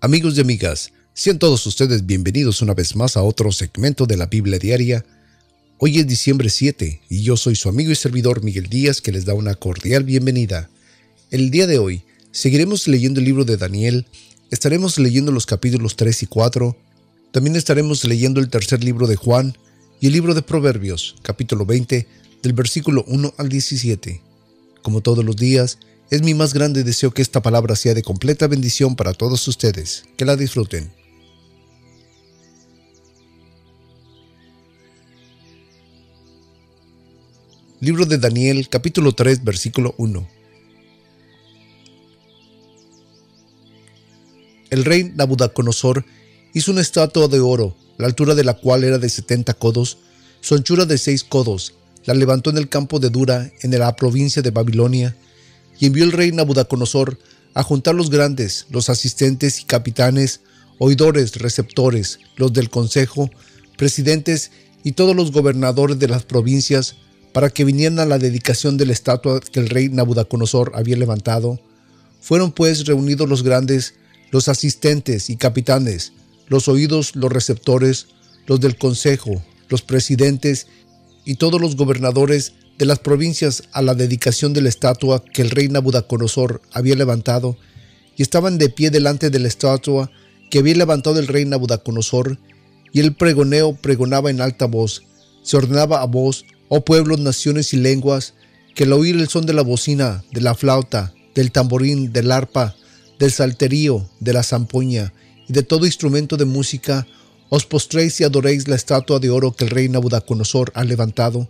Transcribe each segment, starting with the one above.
Amigos y amigas, sean todos ustedes bienvenidos una vez más a otro segmento de la Biblia Diaria. Hoy es diciembre 7 y yo soy su amigo y servidor Miguel Díaz que les da una cordial bienvenida. El día de hoy seguiremos leyendo el libro de Daniel, estaremos leyendo los capítulos 3 y 4, también estaremos leyendo el tercer libro de Juan y el libro de Proverbios, capítulo 20, del versículo 1 al 17. Como todos los días, es mi más grande deseo que esta palabra sea de completa bendición para todos ustedes. Que la disfruten. Libro de Daniel, capítulo 3, versículo 1. El rey Nabucodonosor hizo una estatua de oro, la altura de la cual era de 70 codos, su anchura de 6 codos. La levantó en el campo de Dura, en la provincia de Babilonia, y envió el rey Nabucodonosor a juntar los grandes, los asistentes y capitanes, oidores, receptores, los del consejo, presidentes y todos los gobernadores de las provincias, para que vinieran a la dedicación de la estatua que el rey Nabucodonosor había levantado. Fueron pues reunidos los grandes, los asistentes y capitanes, los oídos, los receptores, los del consejo, los presidentes y todos los gobernadores de las provincias a la dedicación de la estatua que el rey Nabucodonosor había levantado, y estaban de pie delante de la estatua que había levantado el rey Nabucodonosor, y el pregoneo pregonaba en alta voz, se ordenaba a voz, oh pueblos, naciones y lenguas, que al oír el son de la bocina, de la flauta, del tamborín, del arpa, del salterío, de la zampoña y de todo instrumento de música, os postréis y adoréis la estatua de oro que el rey Nabucodonosor ha levantado,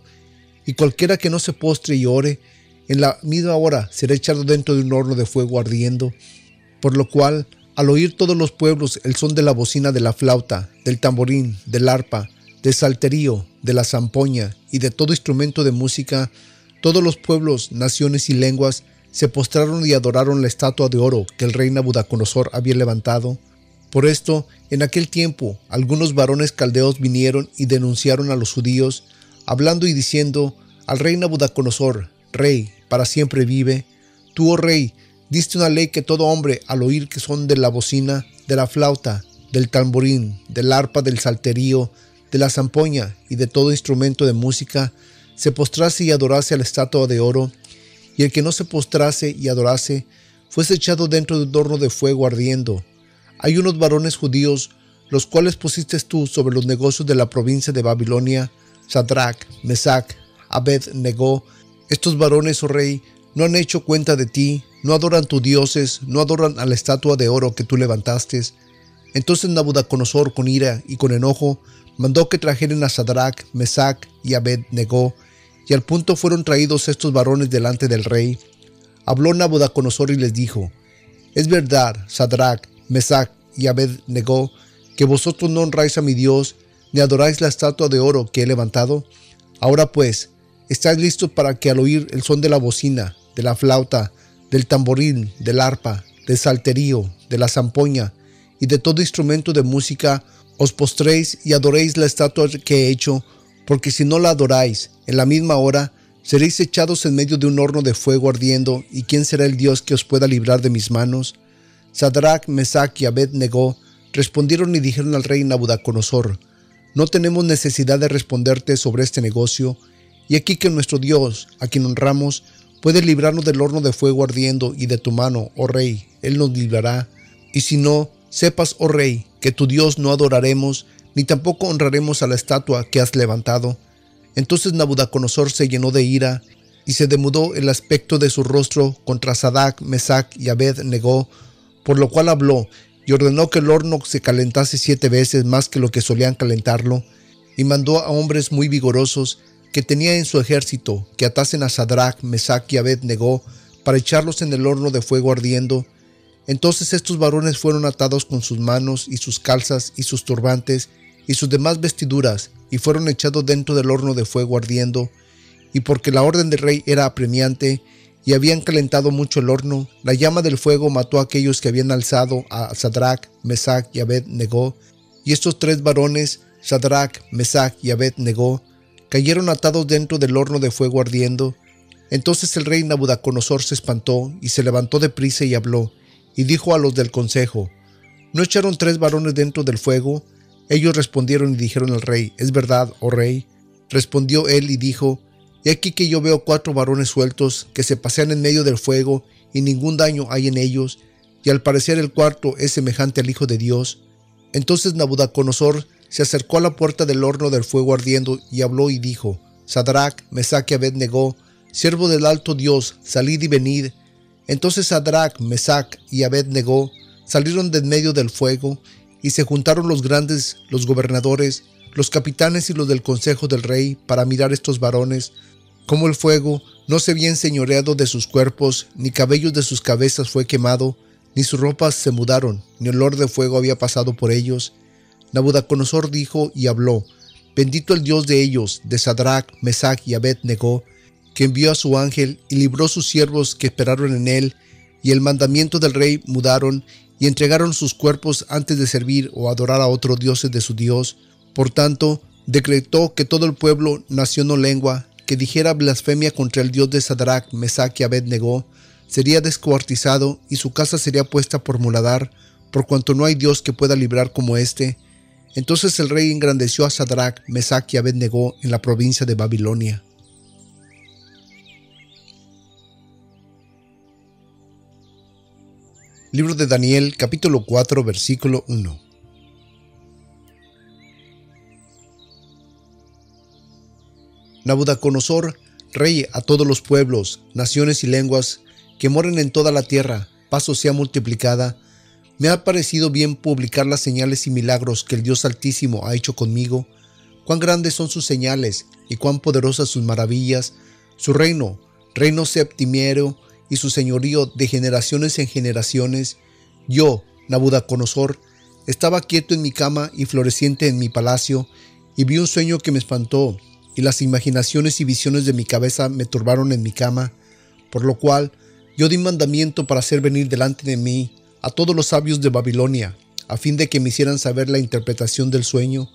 y cualquiera que no se postre y ore, en la misma hora será echado dentro de un horno de fuego ardiendo, por lo cual, al oír todos los pueblos el son de la bocina de la flauta, del tamborín, del arpa, del salterío, de la zampoña y de todo instrumento de música, todos los pueblos, naciones y lenguas se postraron y adoraron la estatua de oro que el rey Nabucodonosor había levantado. Por esto, en aquel tiempo, algunos varones caldeos vinieron y denunciaron a los judíos, hablando y diciendo al rey Nabucodonosor, rey, para siempre vive, tú, oh rey, diste una ley que todo hombre, al oír que son de la bocina, de la flauta, del tamborín, del arpa, del salterío, de la zampoña y de todo instrumento de música, se postrase y adorase a la estatua de oro, y el que no se postrase y adorase, fuese echado dentro de un horno de fuego ardiendo. Hay unos varones judíos, los cuales pusiste tú sobre los negocios de la provincia de Babilonia, Sadrach, Mesach, Abed negó, estos varones, oh rey, no han hecho cuenta de ti, no adoran tus dioses, no adoran a la estatua de oro que tú levantaste. Entonces Nabucodonosor con ira y con enojo mandó que trajeran a Sadrach, Mesach y Abed negó, y al punto fueron traídos estos varones delante del rey. Habló Nabucodonosor y les dijo, Es verdad, Sadrach, Mesach y Abed negó, que vosotros no honráis a mi Dios, ni adoráis la estatua de oro que he levantado? Ahora pues, estáis listos para que al oír el son de la bocina, de la flauta, del tamborín, del arpa, del salterío, de la zampoña y de todo instrumento de música, os postréis y adoréis la estatua que he hecho, porque si no la adoráis, en la misma hora, seréis echados en medio de un horno de fuego ardiendo, ¿y quién será el Dios que os pueda librar de mis manos? Sadrach, Mesach y Abed negó, respondieron y dijeron al rey Nabucodonosor, no tenemos necesidad de responderte sobre este negocio, y aquí que nuestro Dios, a quien honramos, puede librarnos del horno de fuego ardiendo y de tu mano, oh rey, Él nos librará. Y si no, sepas, oh rey, que tu Dios no adoraremos, ni tampoco honraremos a la estatua que has levantado. Entonces Nabucodonosor se llenó de ira, y se demudó el aspecto de su rostro contra Sadak, Mesach y Abed negó, por lo cual habló, y ordenó que el horno se calentase siete veces más que lo que solían calentarlo, y mandó a hombres muy vigorosos que tenía en su ejército que atasen a Sadrach, Mesach y Abednego para echarlos en el horno de fuego ardiendo. Entonces estos varones fueron atados con sus manos y sus calzas y sus turbantes y sus demás vestiduras y fueron echados dentro del horno de fuego ardiendo. Y porque la orden del rey era apremiante y habían calentado mucho el horno, la llama del fuego mató a aquellos que habían alzado a Sadrach, Mesach y Abed-Negó, y estos tres varones, Sadrach, Mesach y Abed-Negó, cayeron atados dentro del horno de fuego ardiendo. Entonces el rey Nabucodonosor se espantó y se levantó de prisa y habló, y dijo a los del consejo, ¿No echaron tres varones dentro del fuego? Ellos respondieron y dijeron al rey, ¿es verdad, oh rey? Respondió él y dijo, He aquí que yo veo cuatro varones sueltos que se pasean en medio del fuego y ningún daño hay en ellos, y al parecer el cuarto es semejante al Hijo de Dios. Entonces Nabucodonosor se acercó a la puerta del horno del fuego ardiendo y habló y dijo, Sadrach, Mesach y Abednego, siervo del alto Dios, salid y venid. Entonces Sadrach, Mesach y Abednego salieron de en medio del fuego, y se juntaron los grandes, los gobernadores, los capitanes y los del consejo del rey para mirar estos varones, como el fuego no se había enseñoreado de sus cuerpos, ni cabellos de sus cabezas fue quemado, ni sus ropas se mudaron, ni olor de fuego había pasado por ellos. Nabucodonosor dijo y habló, Bendito el Dios de ellos, de Sadrach, Mesach y Abed-Negó, que envió a su ángel y libró sus siervos que esperaron en él, y el mandamiento del rey mudaron, y entregaron sus cuerpos antes de servir o adorar a otros dioses de su Dios. Por tanto, decretó que todo el pueblo, nación o lengua, que dijera blasfemia contra el Dios de Sadrach, Mesach y Abed-Negó, sería descuartizado y su casa sería puesta por muladar, por cuanto no hay Dios que pueda librar como éste. Entonces el rey engrandeció a Sadrach, Mesach y Abednego en la provincia de Babilonia. Libro de Daniel, capítulo 4, versículo 1. Nabucodonosor, rey a todos los pueblos, naciones y lenguas que moren en toda la tierra, paso sea multiplicada, me ha parecido bien publicar las señales y milagros que el Dios Altísimo ha hecho conmigo, cuán grandes son sus señales y cuán poderosas sus maravillas, su reino, reino septimiero y su señorío de generaciones en generaciones. Yo, Nabucodonosor, estaba quieto en mi cama y floreciente en mi palacio, y vi un sueño que me espantó, y las imaginaciones y visiones de mi cabeza me turbaron en mi cama, por lo cual yo di mandamiento para hacer venir delante de mí a todos los sabios de Babilonia, a fin de que me hicieran saber la interpretación del sueño,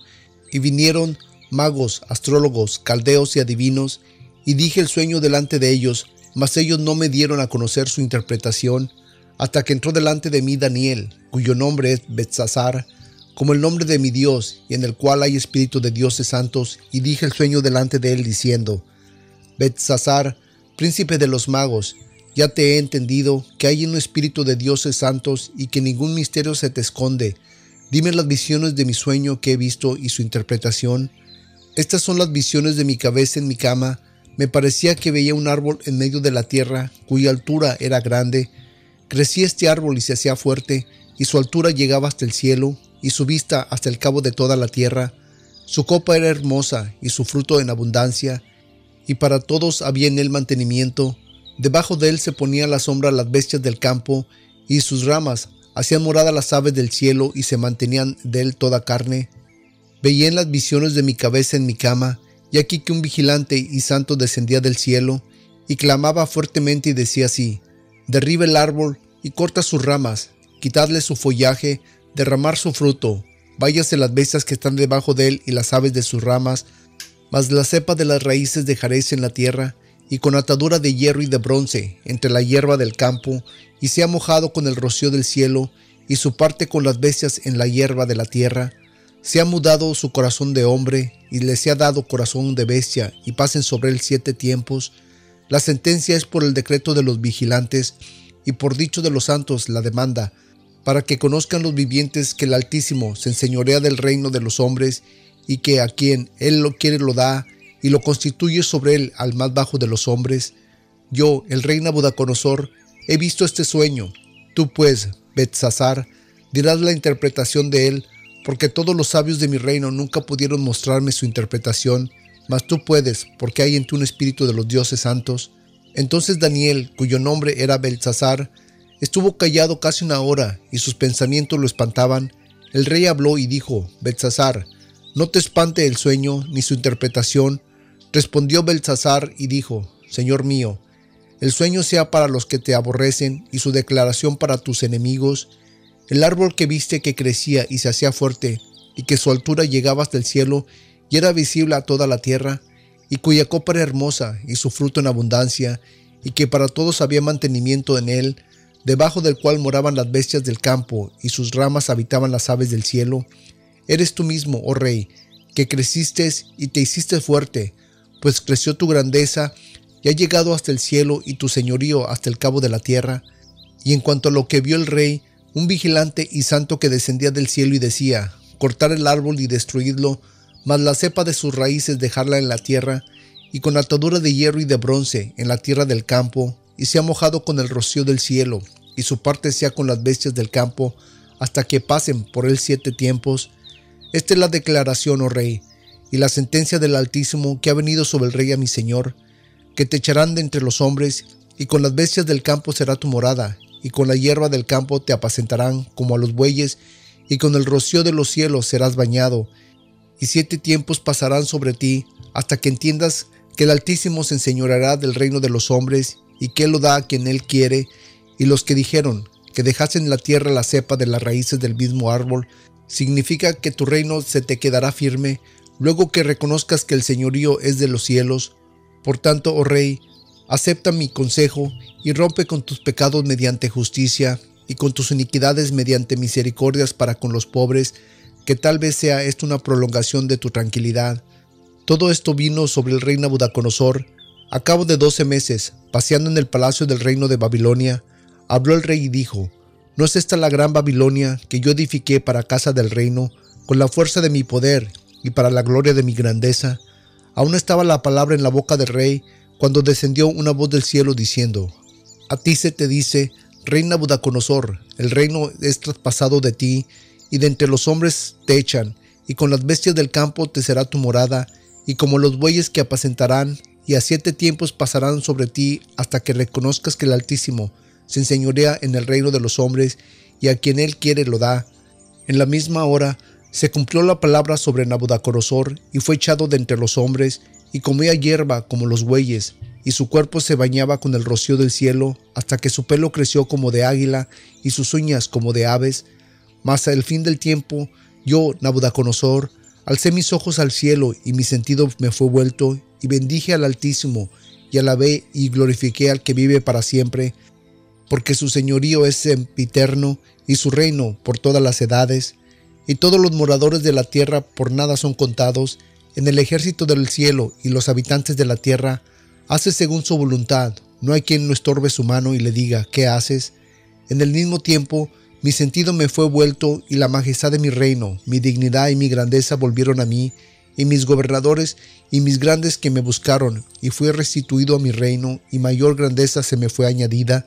y vinieron magos, astrólogos, caldeos y adivinos, y dije el sueño delante de ellos, mas ellos no me dieron a conocer su interpretación, hasta que entró delante de mí Daniel, cuyo nombre es Betsasar, como el nombre de mi Dios, y en el cual hay espíritu de dioses santos, y dije el sueño delante de él, diciendo, Betsasar, príncipe de los magos, ya te he entendido que hay un espíritu de dioses santos y que ningún misterio se te esconde. Dime las visiones de mi sueño que he visto y su interpretación. Estas son las visiones de mi cabeza en mi cama. Me parecía que veía un árbol en medio de la tierra, cuya altura era grande. Crecía este árbol y se hacía fuerte, y su altura llegaba hasta el cielo, y su vista hasta el cabo de toda la tierra. Su copa era hermosa, y su fruto en abundancia, y para todos había en él mantenimiento Debajo de él se ponía la sombra las bestias del campo, y sus ramas hacían morada las aves del cielo y se mantenían de él toda carne. Veía en las visiones de mi cabeza en mi cama, y aquí que un vigilante y santo descendía del cielo, y clamaba fuertemente y decía así, derriba el árbol y corta sus ramas, quitadle su follaje, derramar su fruto, váyase las bestias que están debajo de él y las aves de sus ramas, mas la cepa de las raíces dejaréis en la tierra, y con atadura de hierro y de bronce entre la hierba del campo, y se ha mojado con el rocío del cielo, y su parte con las bestias en la hierba de la tierra. Se ha mudado su corazón de hombre, y le se ha dado corazón de bestia, y pasen sobre él siete tiempos. La sentencia es por el decreto de los vigilantes, y por dicho de los santos la demanda, para que conozcan los vivientes que el Altísimo se enseñorea del reino de los hombres, y que a quien él lo quiere lo da, y lo constituye sobre él al más bajo de los hombres. Yo, el rey Nabucodonosor, he visto este sueño. Tú pues, Betsasar, dirás la interpretación de él, porque todos los sabios de mi reino nunca pudieron mostrarme su interpretación, mas tú puedes, porque hay en ti un espíritu de los dioses santos. Entonces Daniel, cuyo nombre era Belsasar, estuvo callado casi una hora, y sus pensamientos lo espantaban. El rey habló y dijo, Belsasar, no te espante el sueño ni su interpretación, Respondió Belsasar y dijo, Señor mío, el sueño sea para los que te aborrecen y su declaración para tus enemigos. El árbol que viste que crecía y se hacía fuerte y que su altura llegaba hasta el cielo y era visible a toda la tierra, y cuya copa era hermosa y su fruto en abundancia, y que para todos había mantenimiento en él, debajo del cual moraban las bestias del campo y sus ramas habitaban las aves del cielo, eres tú mismo, oh Rey, que creciste y te hiciste fuerte, pues creció tu grandeza y ha llegado hasta el cielo y tu señorío hasta el cabo de la tierra. Y en cuanto a lo que vio el rey, un vigilante y santo que descendía del cielo y decía, cortar el árbol y destruirlo, mas la cepa de sus raíces dejarla en la tierra, y con atadura de hierro y de bronce en la tierra del campo, y sea mojado con el rocío del cielo, y su parte sea con las bestias del campo, hasta que pasen por él siete tiempos. Esta es la declaración, oh rey, y la sentencia del Altísimo que ha venido sobre el rey a mi señor, que te echarán de entre los hombres, y con las bestias del campo será tu morada, y con la hierba del campo te apacentarán como a los bueyes, y con el rocío de los cielos serás bañado, y siete tiempos pasarán sobre ti, hasta que entiendas que el Altísimo se enseñoreará del reino de los hombres, y que lo da a quien Él quiere, y los que dijeron que dejasen en la tierra la cepa de las raíces del mismo árbol, significa que tu reino se te quedará firme, luego que reconozcas que el señorío es de los cielos. Por tanto, oh Rey, Acepta mi consejo y rompe con tus pecados mediante justicia y con tus iniquidades mediante misericordias para con los pobres, que tal vez sea esto una prolongación de tu tranquilidad. Todo esto vino sobre el rey Nabucodonosor. A cabo de doce meses, paseando en el palacio del reino de Babilonia, habló el rey y dijo, ¿No es esta la gran Babilonia que yo edifiqué para casa del reino, con la fuerza de mi poder y para la gloria de mi grandeza? Aún estaba la palabra en la boca del rey, cuando descendió una voz del cielo diciendo, A ti se te dice, Reina Budaconosor, el reino es traspasado de ti, y de entre los hombres te echan, y con las bestias del campo te será tu morada, y como los bueyes que apacentarán, y a siete tiempos pasarán sobre ti hasta que reconozcas que el Altísimo se enseñorea en el reino de los hombres, y a quien él quiere lo da. En la misma hora se cumplió la palabra sobre Nabucodonosor, y fue echado de entre los hombres, y comía hierba como los bueyes, y su cuerpo se bañaba con el rocío del cielo, hasta que su pelo creció como de águila y sus uñas como de aves. Mas al fin del tiempo, yo, Nabucodonosor, alcé mis ojos al cielo y mi sentido me fue vuelto, y bendije al Altísimo, y alabé y glorifiqué al que vive para siempre, porque su señorío es sempiterno y su reino por todas las edades, y todos los moradores de la tierra por nada son contados, en el ejército del cielo y los habitantes de la tierra, hace según su voluntad, no hay quien no estorbe su mano y le diga, ¿qué haces? En el mismo tiempo, mi sentido me fue vuelto y la majestad de mi reino, mi dignidad y mi grandeza volvieron a mí, y mis gobernadores y mis grandes que me buscaron, y fui restituido a mi reino, y mayor grandeza se me fue añadida.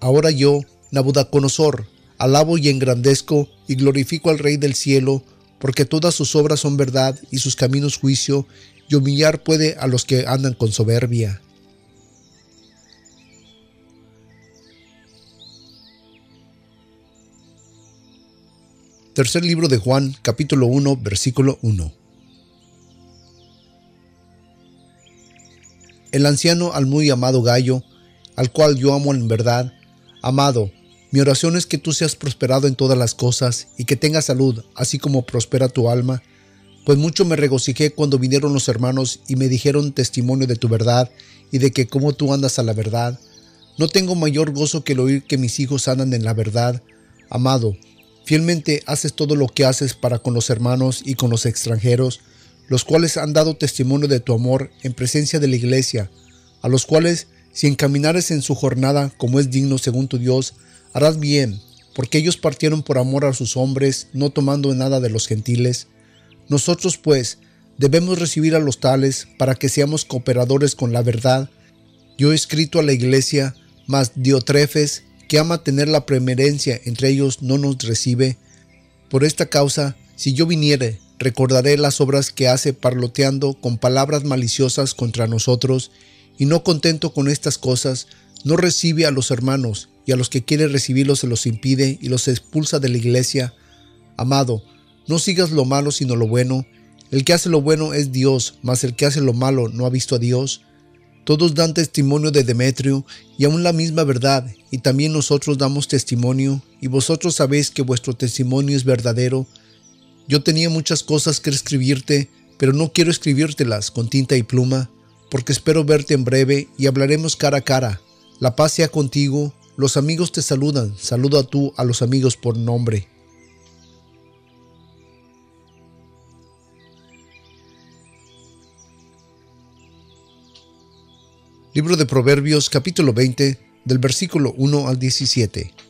Ahora yo, Nabucodonosor, alabo y engrandezco y glorifico al Rey del cielo, porque todas sus obras son verdad y sus caminos juicio, y humillar puede a los que andan con soberbia. Tercer libro de Juan, capítulo 1, versículo 1. El anciano al muy amado Gallo, al cual yo amo en verdad, amado, mi oración es que tú seas prosperado en todas las cosas y que tengas salud, así como prospera tu alma. Pues mucho me regocijé cuando vinieron los hermanos y me dijeron testimonio de tu verdad y de que como tú andas a la verdad. No tengo mayor gozo que el oír que mis hijos andan en la verdad. Amado, fielmente haces todo lo que haces para con los hermanos y con los extranjeros, los cuales han dado testimonio de tu amor en presencia de la iglesia, a los cuales, si encaminares en su jornada como es digno según tu Dios, harás bien, porque ellos partieron por amor a sus hombres, no tomando nada de los gentiles. Nosotros, pues, debemos recibir a los tales para que seamos cooperadores con la verdad. Yo he escrito a la iglesia, mas Diotrefes, que ama tener la premerencia entre ellos, no nos recibe. Por esta causa, si yo viniere, recordaré las obras que hace parloteando con palabras maliciosas contra nosotros, y no contento con estas cosas, no recibe a los hermanos, y a los que quiere recibirlos se los impide y los expulsa de la iglesia. Amado, no sigas lo malo sino lo bueno. El que hace lo bueno es Dios, mas el que hace lo malo no ha visto a Dios. Todos dan testimonio de Demetrio, y aún la misma verdad, y también nosotros damos testimonio, y vosotros sabéis que vuestro testimonio es verdadero. Yo tenía muchas cosas que escribirte, pero no quiero escribírtelas con tinta y pluma, porque espero verte en breve y hablaremos cara a cara. La paz sea contigo, los amigos te saludan, saluda tú a los amigos por nombre. Libro de Proverbios capítulo 20 del versículo 1 al 17.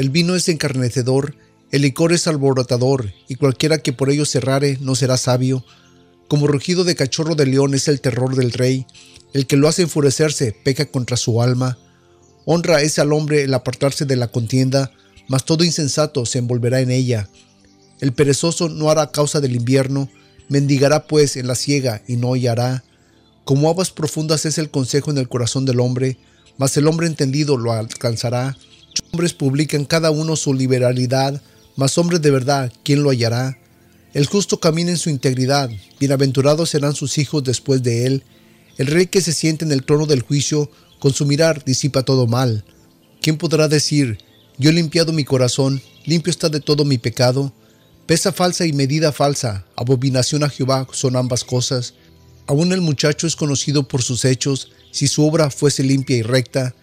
El vino es encarnecedor, el licor es alborotador, y cualquiera que por ello cerrare no será sabio. Como rugido de cachorro de león es el terror del rey, el que lo hace enfurecerse peca contra su alma. Honra es al hombre el apartarse de la contienda, mas todo insensato se envolverá en ella. El perezoso no hará causa del invierno, Mendigará pues en la ciega y no hallará. Como aguas profundas es el consejo en el corazón del hombre, mas el hombre entendido lo alcanzará. Hombres publican cada uno su liberalidad, mas hombres de verdad, ¿quién lo hallará? El justo camina en su integridad, bienaventurados serán sus hijos después de él. El rey que se siente en el trono del juicio, con su mirar disipa todo mal. ¿Quién podrá decir, yo he limpiado mi corazón, limpio está de todo mi pecado? Pesa falsa y medida falsa, abominación a Jehová son ambas cosas. Aún el muchacho es conocido por sus hechos, si su obra fuese limpia y recta.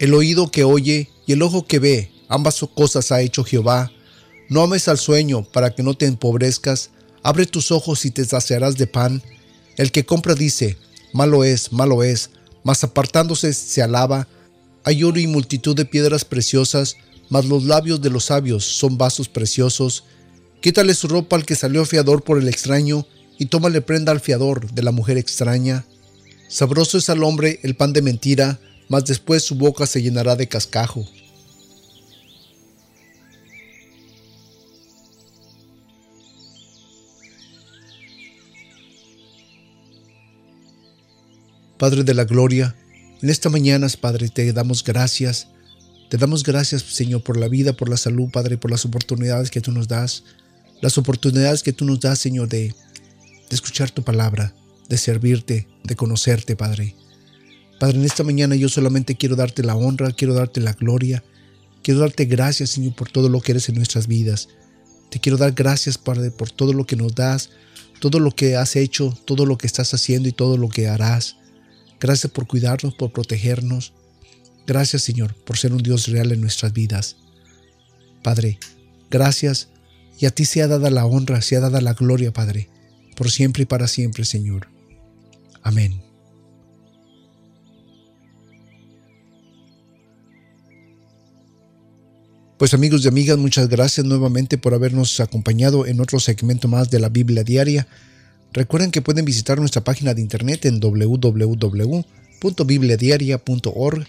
El oído que oye el ojo que ve, ambas cosas ha hecho Jehová. No ames al sueño para que no te empobrezcas, abre tus ojos y te saciarás de pan. El que compra dice, malo es, malo es, mas apartándose se alaba. Hay oro y multitud de piedras preciosas, mas los labios de los sabios son vasos preciosos. Quítale su ropa al que salió fiador por el extraño, y tómale prenda al fiador de la mujer extraña. Sabroso es al hombre el pan de mentira, mas después su boca se llenará de cascajo. Padre de la Gloria, en esta mañana, Padre, te damos gracias. Te damos gracias, Señor, por la vida, por la salud, Padre, por las oportunidades que tú nos das las oportunidades que tú nos das, Señor, de, de escuchar tu palabra, de servirte, de conocerte, Padre. Padre, en esta mañana yo solamente quiero darte la honra, quiero darte la gloria, quiero darte gracias, Señor, por todo lo que eres en nuestras vidas. Te quiero dar gracias, Padre, por todo lo que nos das, todo lo que has hecho, todo lo que estás haciendo y todo lo que harás. Gracias por cuidarnos, por protegernos. Gracias, Señor, por ser un Dios real en nuestras vidas. Padre, gracias y a ti sea dada la honra, sea dada la gloria, Padre, por siempre y para siempre, Señor. Amén. Pues amigos y amigas, muchas gracias nuevamente por habernos acompañado en otro segmento más de la Biblia Diaria. Recuerden que pueden visitar nuestra página de internet en www.bibliadiaria.org.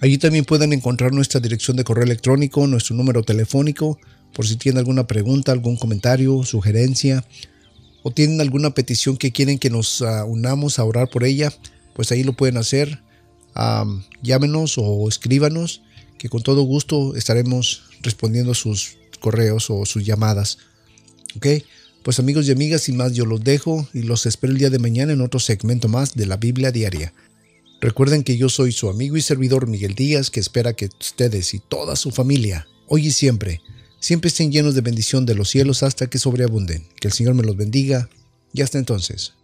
Allí también pueden encontrar nuestra dirección de correo electrónico, nuestro número telefónico, por si tienen alguna pregunta, algún comentario, sugerencia o tienen alguna petición que quieren que nos ah, unamos a orar por ella, pues ahí lo pueden hacer. llámenos o escríbanos, que con todo gusto estaremos respondiendo sus correos o sus llamadas. Ok, pues amigos y amigas, sin más yo los dejo y los espero el día de mañana en otro segmento más de la Biblia Diaria. Recuerden que yo soy su amigo y servidor Miguel Díaz, que espera que ustedes y toda su familia, hoy y siempre, siempre estén llenos de bendición de los cielos hasta que sobreabunden. Que el Señor me los bendiga y hasta entonces.